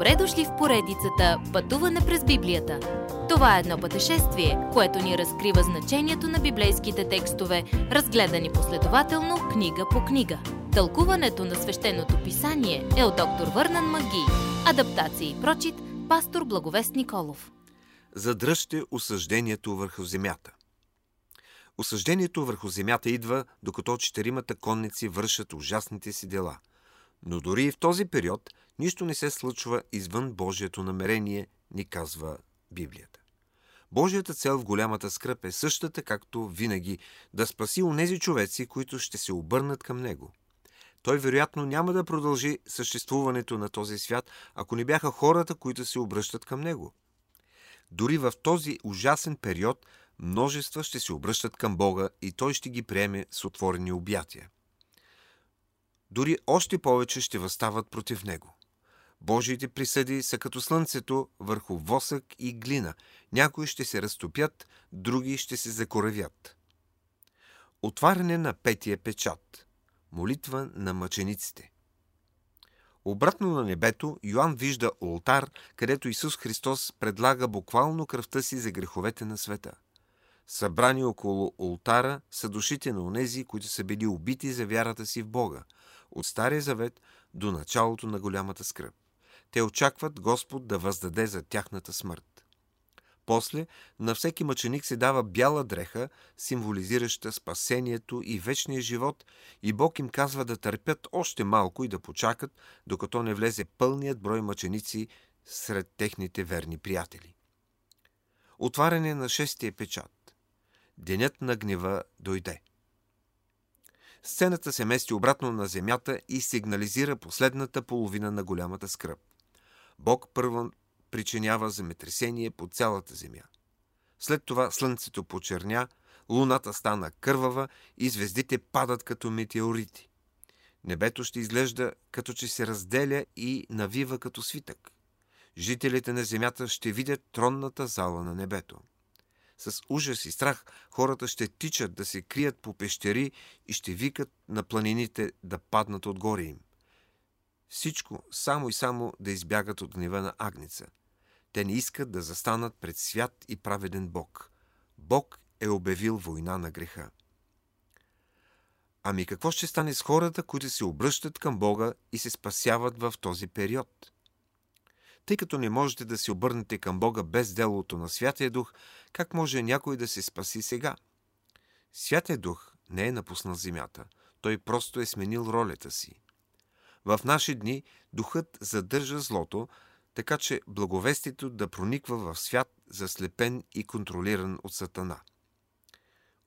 Добре дошли в поредицата Пътуване през Библията. Това е едно пътешествие, което ни разкрива значението на библейските текстове, разгледани последователно книга по книга. Тълкуването на свещеното писание е от доктор Върнан Маги. Адаптация и прочит, пастор Благовест Николов. Задръжте осъждението върху земята. Осъждението върху земята идва, докато четиримата конници вършат ужасните си дела. Но дори и в този период нищо не се случва извън Божието намерение, ни казва Библията. Божията цел в голямата скръп е същата, както винаги, да спаси онези човеци, които ще се обърнат към Него. Той вероятно няма да продължи съществуването на този свят, ако не бяха хората, които се обръщат към Него. Дори в този ужасен период множества ще се обръщат към Бога и Той ще ги приеме с отворени обятия. Дори още повече ще възстават против Него. Божиите присъди са като слънцето върху восък и глина. Някои ще се разтопят, други ще се закоравят. Отваряне на петия печат. Молитва на мъчениците. Обратно на небето, Йоанн вижда ултар, където Исус Христос предлага буквално кръвта си за греховете на света. Събрани около ултара са душите на онези, които са били убити за вярата си в Бога, от Стария завет до началото на голямата скръп. Те очакват Господ да въздаде за тяхната смърт. После на всеки мъченик се дава бяла дреха, символизираща спасението и вечния живот, и Бог им казва да търпят още малко и да почакат, докато не влезе пълният брой мъченици сред техните верни приятели. Отваряне на шестия печат. Денят на гнева дойде. Сцената се мести обратно на земята и сигнализира последната половина на голямата скръп. Бог първо причинява земетресение по цялата земя. След това слънцето почерня, луната стана кървава и звездите падат като метеорити. Небето ще изглежда като че се разделя и навива като свитък. Жителите на земята ще видят тронната зала на небето. С ужас и страх хората ще тичат да се крият по пещери и ще викат на планините да паднат отгоре им. Всичко само и само да избягат от гнева на Агница. Те не искат да застанат пред свят и праведен Бог. Бог е обявил война на греха. Ами какво ще стане с хората, които се обръщат към Бога и се спасяват в този период? Тъй като не можете да се обърнете към Бога без делото на Святия Дух, как може някой да се спаси сега? Святия Дух не е напуснал земята. Той просто е сменил ролята си. В наши дни Духът задържа злото, така че благовестието да прониква в свят, заслепен и контролиран от Сатана.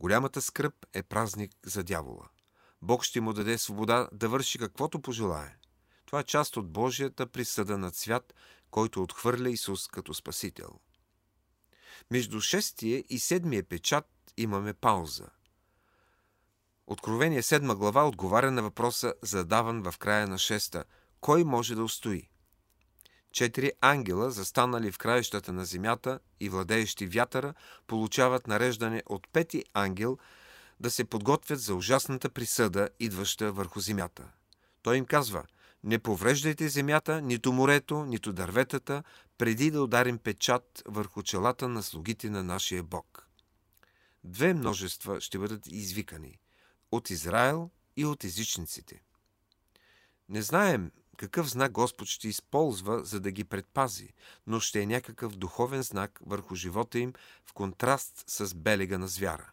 Голямата скръп е празник за дявола. Бог ще му даде свобода да върши каквото пожелае. Това е част от Божията присъда над свят, който отхвърля Исус като Спасител. Между шестия и седмия печат имаме пауза. Откровение 7 глава отговаря на въпроса, задаван в края на шеста. Кой може да устои? Четири ангела, застанали в краищата на земята и владеещи вятъра, получават нареждане от пети ангел да се подготвят за ужасната присъда, идваща върху земята. Той им казва – не повреждайте земята, нито морето, нито дърветата, преди да ударим печат върху челата на слугите на нашия Бог. Две множества ще бъдат извикани – от Израел и от езичниците. Не знаем какъв знак Господ ще използва, за да ги предпази, но ще е някакъв духовен знак върху живота им в контраст с белега на звяра.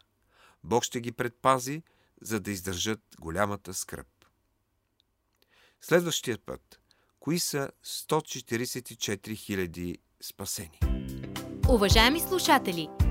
Бог ще ги предпази, за да издържат голямата скръп. Следващия път. Кои са 144 000 спасени? Уважаеми слушатели,